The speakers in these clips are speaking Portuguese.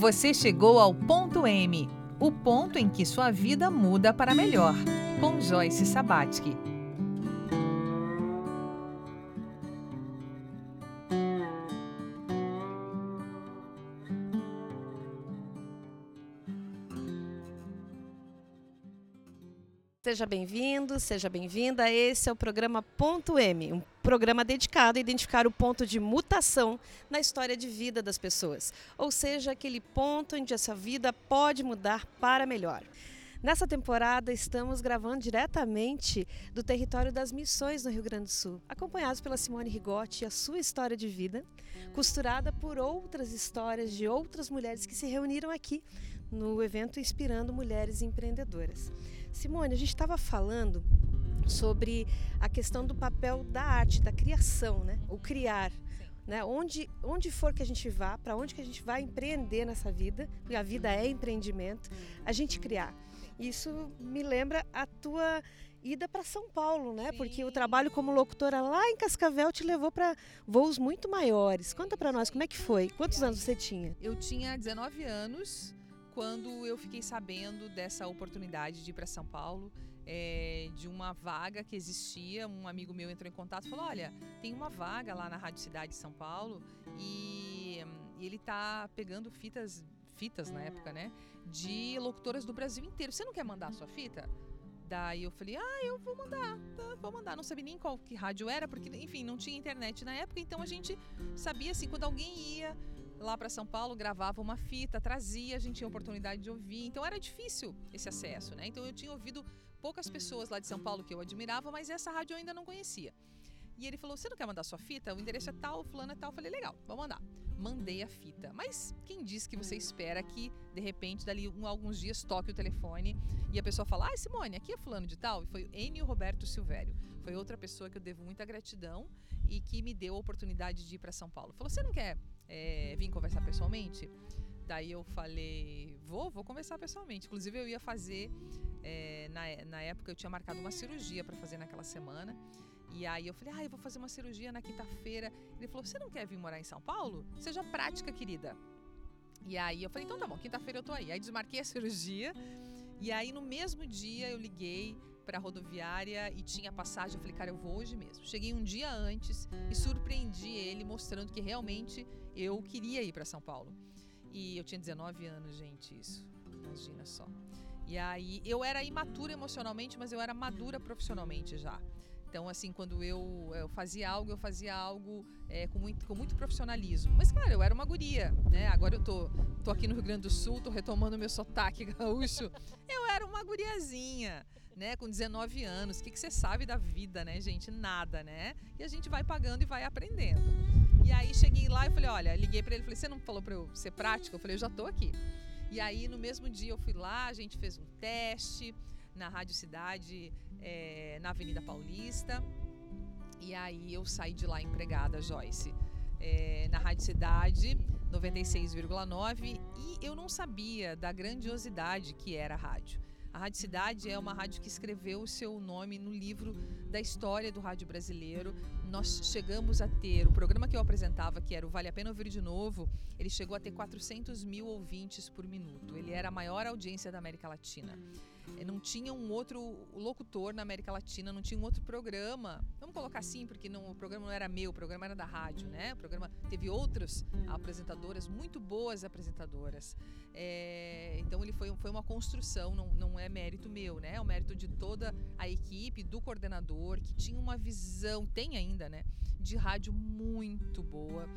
Você chegou ao ponto M, o ponto em que sua vida muda para melhor, com Joyce Sabatsky. Seja bem-vindo, seja bem-vinda. Esse é o programa Ponto M, um programa dedicado a identificar o ponto de mutação na história de vida das pessoas, ou seja, aquele ponto onde essa vida pode mudar para melhor. Nessa temporada, estamos gravando diretamente do território das missões no Rio Grande do Sul, acompanhados pela Simone Rigotti e a sua história de vida, costurada por outras histórias de outras mulheres que se reuniram aqui no evento Inspirando Mulheres Empreendedoras. Simone, a gente estava falando sobre a questão do papel da arte, da criação, né? O criar. Né? Onde, onde for que a gente vá, para onde que a gente vai empreender nessa vida, porque a vida é empreendimento, a gente criar. Isso me lembra a tua ida para São Paulo, né? Sim. Porque o trabalho como locutora lá em Cascavel te levou para voos muito maiores. Conta para nós como é que foi? Quantos anos você tinha? Eu tinha 19 anos quando eu fiquei sabendo dessa oportunidade de ir para São Paulo, é, de uma vaga que existia. Um amigo meu entrou em contato e falou: Olha, tem uma vaga lá na Rádio Cidade de São Paulo e, e ele tá pegando fitas, fitas na época, né? De locutoras do Brasil inteiro. Você não quer mandar a sua fita? Daí eu falei, ah, eu vou mandar, tá, vou mandar. Não sabia nem qual que rádio era, porque, enfim, não tinha internet na época, então a gente sabia assim, quando alguém ia lá para São Paulo, gravava uma fita, trazia, a gente tinha oportunidade de ouvir. Então era difícil esse acesso, né? Então eu tinha ouvido poucas pessoas lá de São Paulo que eu admirava, mas essa rádio eu ainda não conhecia. E ele falou: Você não quer mandar sua fita? O endereço é tal, fulano é tal. Eu falei: Legal, vou mandar. Mandei a fita. Mas quem disse que você espera que, de repente, dali um, alguns dias toque o telefone e a pessoa fala: Ah, Simone, aqui é fulano de tal? E foi Enio Roberto Silvério. Foi outra pessoa que eu devo muita gratidão e que me deu a oportunidade de ir para São Paulo. Falou: Você não quer é, vir conversar pessoalmente? Daí eu falei, vou, vou conversar pessoalmente. Inclusive eu ia fazer, é, na, na época eu tinha marcado uma cirurgia para fazer naquela semana. E aí eu falei, ah, eu vou fazer uma cirurgia na quinta-feira. Ele falou, você não quer vir morar em São Paulo? Seja prática, querida. E aí eu falei, então tá bom, quinta-feira eu tô aí. Aí desmarquei a cirurgia. E aí no mesmo dia eu liguei para a rodoviária e tinha passagem. Eu falei, cara, eu vou hoje mesmo. Cheguei um dia antes e surpreendi ele, mostrando que realmente eu queria ir para São Paulo. E eu tinha 19 anos, gente, isso. Imagina só. E aí eu era imatura emocionalmente, mas eu era madura profissionalmente já. Então, assim, quando eu, eu fazia algo, eu fazia algo é, com, muito, com muito profissionalismo. Mas, claro, eu era uma guria, né? Agora eu tô, tô aqui no Rio Grande do Sul, tô retomando meu sotaque gaúcho. Eu era uma guriazinha, né? Com 19 anos. O que, que você sabe da vida, né, gente? Nada, né? E a gente vai pagando e vai aprendendo. E aí cheguei lá e falei, olha, liguei para ele, falei, você não falou para eu ser prática? Eu falei, eu já tô aqui. E aí no mesmo dia eu fui lá, a gente fez um teste na Rádio Cidade, é, na Avenida Paulista. E aí eu saí de lá empregada, Joyce. É, na Rádio Cidade 96,9 e eu não sabia da grandiosidade que era a rádio. A Rádio Cidade é uma rádio que escreveu o seu nome no livro da história do rádio brasileiro. Nós chegamos a ter, o programa que eu apresentava, que era o Vale a Pena Ouvir de Novo, ele chegou a ter 400 mil ouvintes por minuto. Ele era a maior audiência da América Latina. Eh, não tinha um outro locutor na América Latina, não tinha um outro programa. Vamos colocar assim, porque não, o programa não era meu, o programa era da rádio, né? O programa teve outras apresentadoras, muito boas apresentadoras. É, então ele foi, foi uma construção, não, não é mérito meu, né? É o mérito de toda a equipe, do coordenador, que tinha uma visão, tem ainda, né? De rádio muito boa.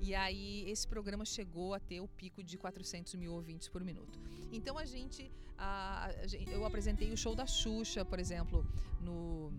E aí esse programa chegou a ter o pico de 400 mil ouvintes por minuto. Então a gente, a, a, eu apresentei o show da Xuxa, por exemplo, no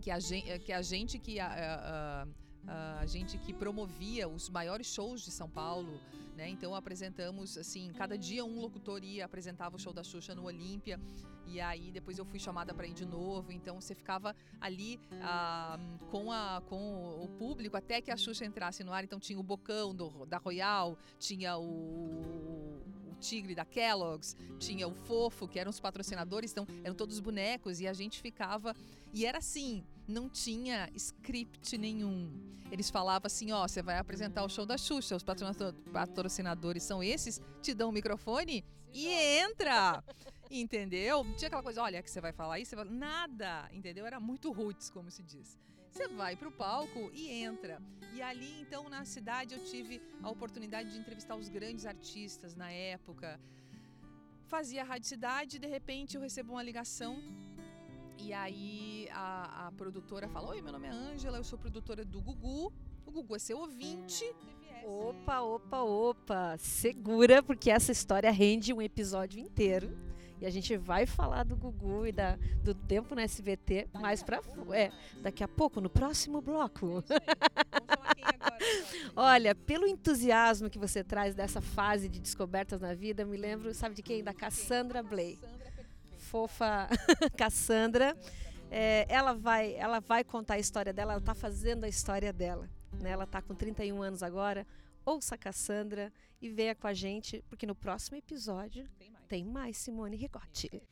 que a gente que a gente que a, a gente que promovia os maiores shows de São Paulo, né? Então apresentamos assim, cada dia um locutor ia apresentava o show da Xuxa no Olímpia e aí depois eu fui chamada para ir de novo. Então você ficava ali ah, com, a, com o público até que a Xuxa entrasse no ar. Então tinha o bocão do, da Royal, tinha o Tigre da Kellogg's, tinha o Fofo, que eram os patrocinadores, então eram todos bonecos e a gente ficava. E era assim, não tinha script nenhum. Eles falavam assim: ó, você vai apresentar o show da Xuxa, os patrocinadores são esses, te dão o microfone e entra. Entendeu? Tinha aquela coisa, olha, que você vai falar isso, você vai... nada, entendeu? Era muito roots, como se diz. Você vai para o palco e entra. E ali, então, na cidade, eu tive a oportunidade de entrevistar os grandes artistas na época. Fazia a Rádio Cidade, de repente eu recebo uma ligação e aí a, a produtora fala: Oi, meu nome é Ângela, eu sou produtora do Gugu. O Gugu é seu ouvinte. Opa, opa, opa. Segura, porque essa história rende um episódio inteiro. E a gente vai falar do Gugu e da, do tempo no SBT mais pra é, daqui a pouco, no próximo bloco. Olha, pelo entusiasmo que você traz dessa fase de descobertas na vida, me lembro, sabe de quem? Da Cassandra Blay. Fofa Cassandra. É, ela, vai, ela vai contar a história dela, ela está fazendo a história dela. Né? Ela está com 31 anos agora. Ouça a Cassandra e venha com a gente, porque no próximo episódio tem mais Simone Rigotti.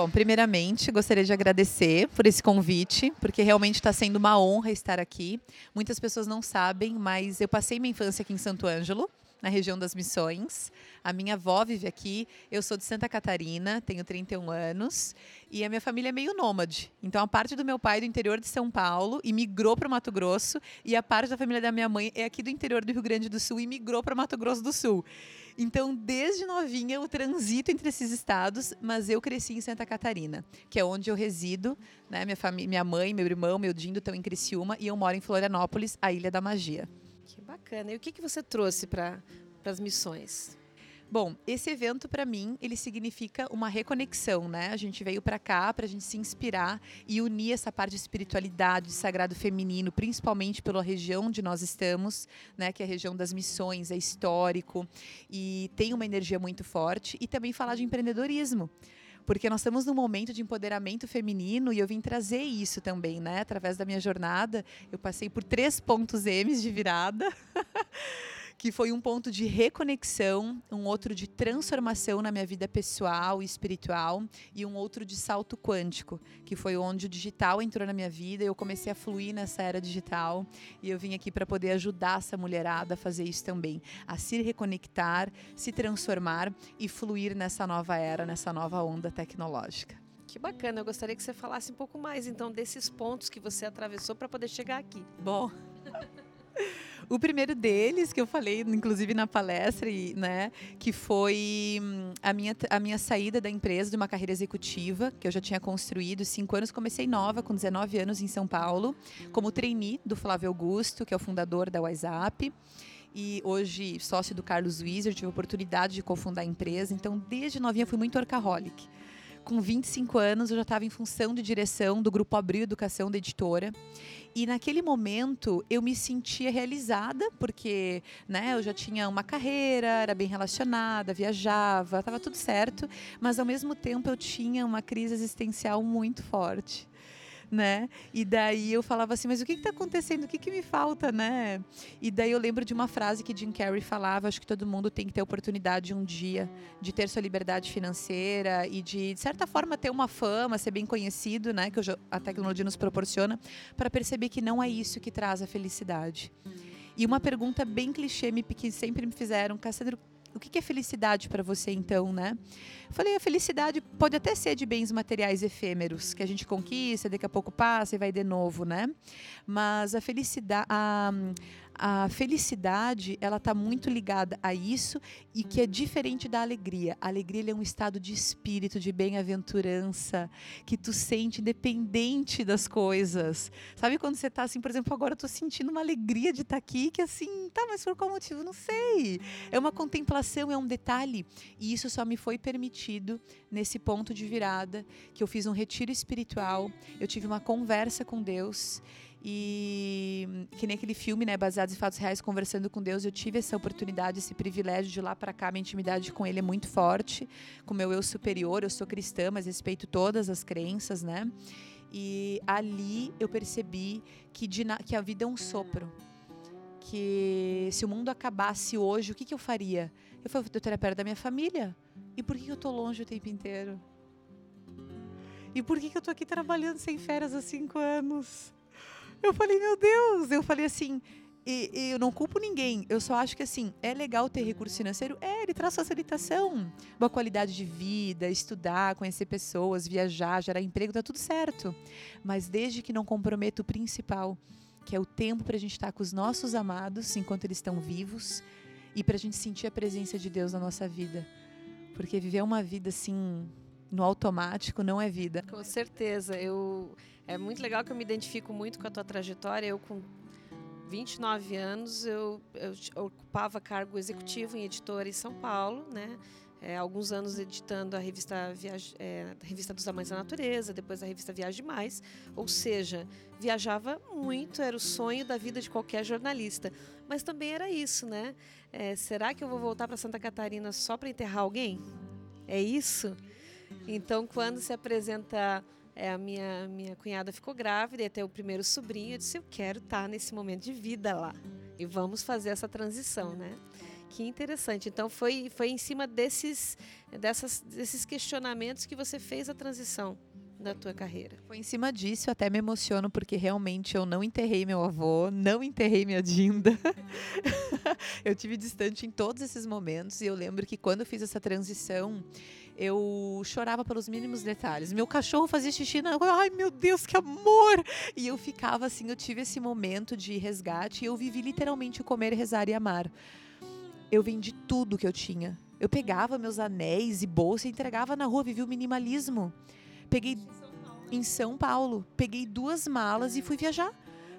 Bom, primeiramente, gostaria de agradecer por esse convite, porque realmente está sendo uma honra estar aqui. Muitas pessoas não sabem, mas eu passei minha infância aqui em Santo Ângelo, na região das Missões. A minha avó vive aqui. Eu sou de Santa Catarina, tenho 31 anos. E a minha família é meio nômade. Então, a parte do meu pai é do interior de São Paulo e migrou para o Mato Grosso. E a parte da família da minha mãe é aqui do interior do Rio Grande do Sul e migrou para Mato Grosso do Sul. Então, desde novinha, eu transito entre esses estados, mas eu cresci em Santa Catarina, que é onde eu resido. Né? Minha, família, minha mãe, meu irmão, meu dindo estão em Criciúma e eu moro em Florianópolis, a Ilha da Magia. Que bacana. E o que, que você trouxe para as missões? Bom, esse evento para mim ele significa uma reconexão, né? A gente veio para cá para a gente se inspirar e unir essa parte de espiritualidade, de sagrado feminino, principalmente pela região onde nós estamos, né? Que é a região das missões, é histórico e tem uma energia muito forte e também falar de empreendedorismo porque nós estamos num momento de empoderamento feminino e eu vim trazer isso também, né? Através da minha jornada, eu passei por três pontos M's de virada. que foi um ponto de reconexão, um outro de transformação na minha vida pessoal e espiritual e um outro de salto quântico, que foi onde o digital entrou na minha vida e eu comecei a fluir nessa era digital e eu vim aqui para poder ajudar essa mulherada a fazer isso também, a se reconectar, se transformar e fluir nessa nova era, nessa nova onda tecnológica. Que bacana, eu gostaria que você falasse um pouco mais então desses pontos que você atravessou para poder chegar aqui. Bom, O primeiro deles, que eu falei, inclusive na palestra, né, que foi hum, a minha, a minha saída da empresa, de uma carreira executiva, que eu já tinha construído. Cinco anos, comecei nova, com 19 anos, em São Paulo, como trainee do Flávio Augusto, que é o fundador da WhatsApp e hoje sócio do Carlos Wieser, tive a oportunidade de cofundar a empresa. Então, desde novinha, fui muito workaholic. Com 25 anos, eu já estava em função de direção do Grupo Abril Educação da editora. E naquele momento eu me sentia realizada, porque né, eu já tinha uma carreira, era bem relacionada, viajava, estava tudo certo, mas ao mesmo tempo eu tinha uma crise existencial muito forte né? E daí eu falava assim, mas o que está acontecendo? O que, que me falta, né? E daí eu lembro de uma frase que Jim Carrey falava, acho que todo mundo tem que ter oportunidade um dia de ter sua liberdade financeira e de, de certa forma, ter uma fama, ser bem conhecido, né? Que a tecnologia nos proporciona, para perceber que não é isso que traz a felicidade. E uma pergunta bem clichê que sempre me fizeram, Cassandra, o que é felicidade para você então, né? Falei, a felicidade pode até ser de bens materiais efêmeros, que a gente conquista, daqui a pouco passa e vai de novo, né? Mas a felicidade, a, a felicidade ela está muito ligada a isso e que é diferente da alegria. A alegria é um estado de espírito, de bem-aventurança, que tu sente independente das coisas. Sabe quando você está assim, por exemplo, agora eu estou sentindo uma alegria de estar tá aqui, que assim, tá, mas por qual motivo? Não sei. É uma contemplação, é um detalhe. E isso só me foi permitido nesse ponto de virada, que eu fiz um retiro espiritual, eu tive uma conversa com Deus e que nem aquele filme, né, baseado em fatos reais, conversando com Deus, eu tive essa oportunidade, esse privilégio de lá para cá, minha intimidade com Ele é muito forte, com meu eu superior. Eu sou cristã, mas respeito todas as crenças, né? E ali eu percebi que, que a vida é um sopro. Que se o mundo acabasse hoje, o que, que eu faria? Eu, eu estaria perto da minha família. E por que, que eu estou longe o tempo inteiro? E por que, que eu estou aqui trabalhando sem férias há cinco anos? Eu falei, meu Deus! Eu falei assim, e, e, eu não culpo ninguém, eu só acho que assim, é legal ter recurso financeiro, é, ele traz facilitação, boa qualidade de vida, estudar, conhecer pessoas, viajar, gerar emprego, tá tudo certo. Mas desde que não comprometa o principal, que é o tempo para a gente estar tá com os nossos amados enquanto eles estão vivos e para a gente sentir a presença de Deus na nossa vida. Porque viver uma vida assim, no automático, não é vida. Com certeza, eu é muito legal que eu me identifico muito com a tua trajetória. Eu, com 29 anos, eu, eu ocupava cargo executivo em editora em São Paulo, né? É, alguns anos editando a revista, Viage, é, a revista dos Amantes da Natureza, depois a revista Viagem Mais. Ou seja, viajava muito, era o sonho da vida de qualquer jornalista. Mas também era isso, né? É, será que eu vou voltar para Santa Catarina só para enterrar alguém? É isso? Então, quando se apresenta é, a minha, minha cunhada ficou grávida e até o primeiro sobrinho. Eu disse: Eu quero estar nesse momento de vida lá. E vamos fazer essa transição, né? Que interessante. Então, foi, foi em cima desses, dessas, desses questionamentos que você fez a transição da tua carreira. Foi em cima disso, eu até me emociono porque realmente eu não enterrei meu avô, não enterrei minha Dinda. eu tive distante em todos esses momentos e eu lembro que quando eu fiz essa transição, eu chorava pelos mínimos detalhes. Meu cachorro fazia xixi na água, ai meu Deus, que amor! E eu ficava assim, eu tive esse momento de resgate e eu vivi literalmente o comer, rezar e amar. Eu vendi tudo que eu tinha. Eu pegava meus anéis e bolsa e entregava na rua, vivi o minimalismo. Peguei em São Paulo, peguei duas malas e fui viajar.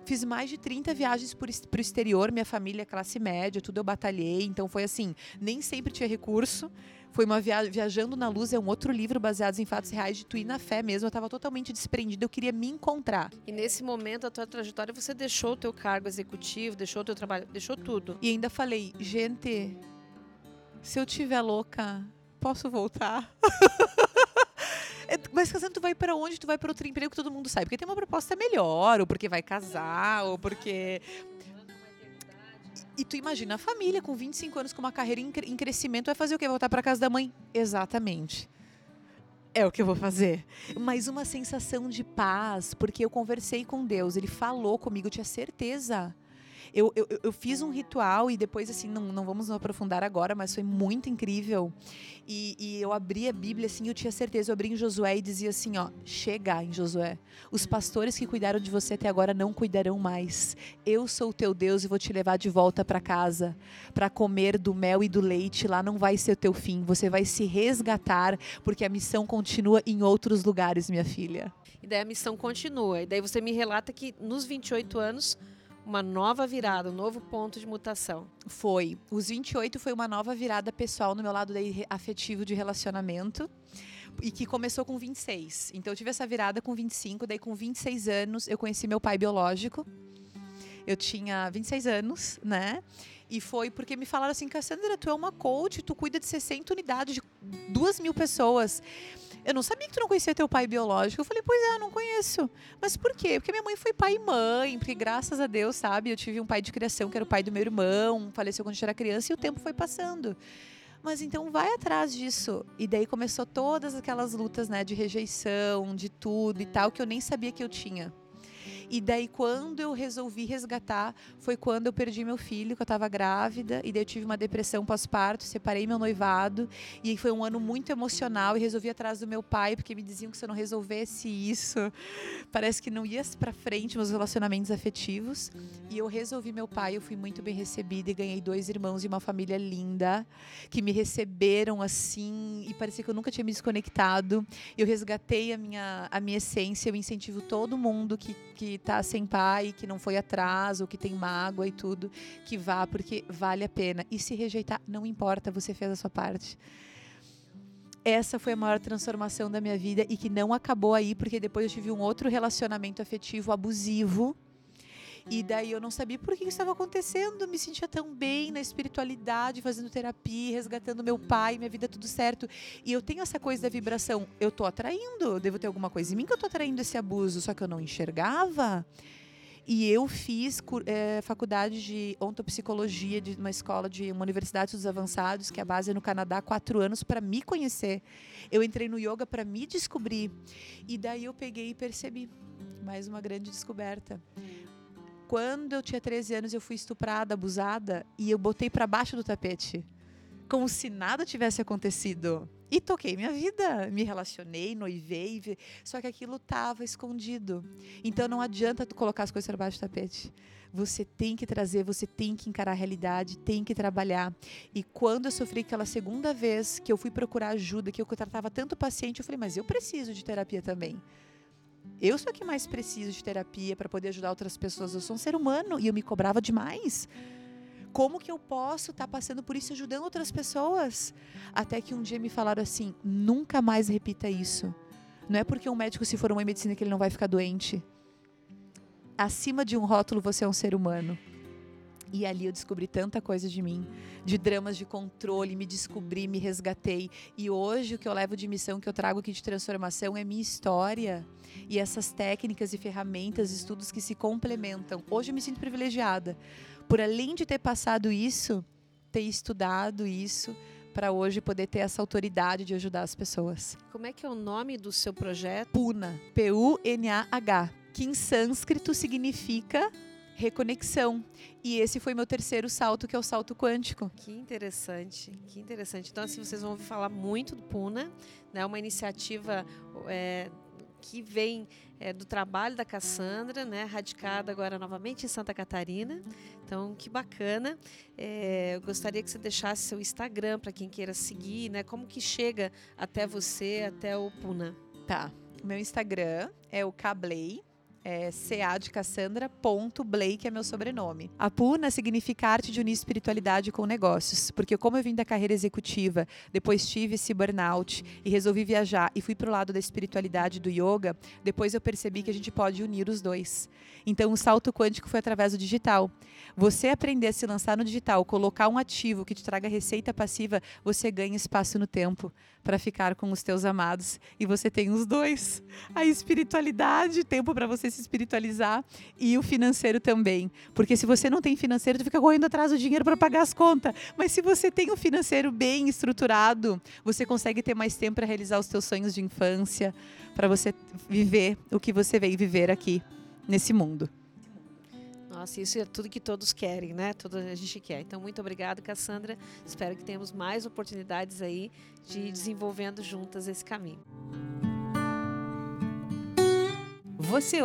Fiz mais de 30 viagens para o exterior, minha família é classe média, tudo eu batalhei, então foi assim, nem sempre tinha recurso. Foi uma via Viajando na Luz, é um outro livro baseado em fatos reais de tu e na fé mesmo. Eu estava totalmente desprendida, eu queria me encontrar. E nesse momento da tua trajetória, você deixou o teu cargo executivo, deixou o teu trabalho, deixou tudo. E ainda falei, gente, se eu tiver louca, posso voltar? É, mas casando, tu vai para onde? Tu vai para outro emprego que todo mundo sabe. Porque tem uma proposta melhor, ou porque vai casar, ou porque e tu imagina a família com 25 anos, com uma carreira em, crescimento, vai fazer o quê? Voltar para casa da mãe? Exatamente. É o que eu vou fazer. Mas uma sensação de paz, porque eu conversei com Deus, ele falou comigo, eu tinha certeza eu, eu, eu fiz um ritual e depois, assim, não, não vamos nos aprofundar agora, mas foi muito incrível. E, e eu abri a Bíblia, assim, eu tinha certeza. Eu abri em Josué e dizia assim: ó, chega em Josué. Os pastores que cuidaram de você até agora não cuidarão mais. Eu sou o teu Deus e vou te levar de volta para casa para comer do mel e do leite. Lá não vai ser o teu fim. Você vai se resgatar, porque a missão continua em outros lugares, minha filha. E daí a missão continua. E daí você me relata que nos 28 anos uma nova virada, um novo ponto de mutação? Foi. Os 28 foi uma nova virada pessoal no meu lado afetivo de relacionamento e que começou com 26. Então eu tive essa virada com 25, daí com 26 anos eu conheci meu pai biológico. Eu tinha 26 anos, né? E foi porque me falaram assim, Cassandra, tu é uma coach, tu cuida de 60 unidades, de 2 mil pessoas. Eu não sabia que tu não conhecia teu pai biológico. Eu falei, pois é, eu não conheço. Mas por quê? Porque minha mãe foi pai e mãe, porque graças a Deus, sabe, eu tive um pai de criação que era o pai do meu irmão, faleceu quando eu era criança e o tempo foi passando. Mas então vai atrás disso. E daí começou todas aquelas lutas, né, de rejeição, de tudo e tal, que eu nem sabia que eu tinha. E daí, quando eu resolvi resgatar, foi quando eu perdi meu filho, que eu estava grávida, e daí eu tive uma depressão pós-parto, separei meu noivado, e foi um ano muito emocional, e resolvi atrás do meu pai, porque me diziam que se eu não resolvesse isso, parece que não ia para frente meus relacionamentos afetivos. E eu resolvi meu pai, eu fui muito bem recebida e ganhei dois irmãos e uma família linda, que me receberam assim, e parecia que eu nunca tinha me desconectado. Eu resgatei a minha, a minha essência, eu incentivo todo mundo que, que tá sem pai, que não foi atrás, ou que tem mágoa e tudo, que vá, porque vale a pena. E se rejeitar, não importa, você fez a sua parte. Essa foi a maior transformação da minha vida e que não acabou aí, porque depois eu tive um outro relacionamento afetivo abusivo e daí eu não sabia por que estava acontecendo. Me sentia tão bem na espiritualidade, fazendo terapia, resgatando meu pai, minha vida tudo certo. E eu tenho essa coisa da vibração. Eu tô atraindo, devo ter alguma coisa em mim que eu tô atraindo esse abuso, só que eu não enxergava. E eu fiz é, faculdade de ontopsicologia de uma escola de uma universidade dos avançados, que é a base é no Canadá, quatro anos para me conhecer. Eu entrei no yoga para me descobrir. E daí eu peguei e percebi mais uma grande descoberta quando eu tinha 13 anos, eu fui estuprada, abusada e eu botei para baixo do tapete. Como se nada tivesse acontecido. E toquei minha vida, me relacionei, noivei, só que aquilo estava escondido. Então não adianta tu colocar as coisas para baixo do tapete. Você tem que trazer, você tem que encarar a realidade, tem que trabalhar. E quando eu sofri aquela segunda vez que eu fui procurar ajuda, que eu tratava tanto paciente, eu falei, mas eu preciso de terapia também. Eu sou a que mais preciso de terapia para poder ajudar outras pessoas. Eu sou um ser humano e eu me cobrava demais. Como que eu posso estar tá passando por isso ajudando outras pessoas? Até que um dia me falaram assim: nunca mais repita isso. Não é porque um médico se formou em medicina que ele não vai ficar doente. Acima de um rótulo, você é um ser humano. E ali eu descobri tanta coisa de mim, de dramas de controle, me descobri, me resgatei. E hoje o que eu levo de missão, que eu trago aqui de transformação é minha história e essas técnicas e ferramentas, estudos que se complementam. Hoje eu me sinto privilegiada por além de ter passado isso, ter estudado isso para hoje poder ter essa autoridade de ajudar as pessoas. Como é que é o nome do seu projeto? Puna, P U N A H, que em sânscrito significa reconexão. E esse foi meu terceiro salto, que é o salto quântico. Que interessante, que interessante. Então, assim, vocês vão ouvir falar muito do Puna, né? Uma iniciativa é, que vem é, do trabalho da Cassandra, né? Radicada agora novamente em Santa Catarina. Então, que bacana. É, eu gostaria que você deixasse seu Instagram para quem queira seguir, né? Como que chega até você, até o Puna? Tá. Meu Instagram é o Cablei, é CA de Cassandra, ponto Blake é meu sobrenome. A Puna significa arte de unir espiritualidade com negócios, porque como eu vim da carreira executiva, depois tive esse burnout e resolvi viajar e fui pro lado da espiritualidade do yoga, depois eu percebi que a gente pode unir os dois. Então o salto quântico foi através do digital. Você aprender a se lançar no digital, colocar um ativo que te traga receita passiva, você ganha espaço no tempo para ficar com os teus amados e você tem os dois. A espiritualidade, tempo para você se espiritualizar e o financeiro também. Porque se você não tem financeiro, tu fica correndo atrás do dinheiro para pagar as contas. Mas se você tem um financeiro bem estruturado, você consegue ter mais tempo para realizar os teus sonhos de infância, para você viver o que você veio viver aqui nesse mundo. Nossa, isso é tudo que todos querem, né? Tudo a gente quer. Então, muito obrigada, Cassandra. Espero que tenhamos mais oportunidades aí de ir desenvolvendo juntas esse caminho. Você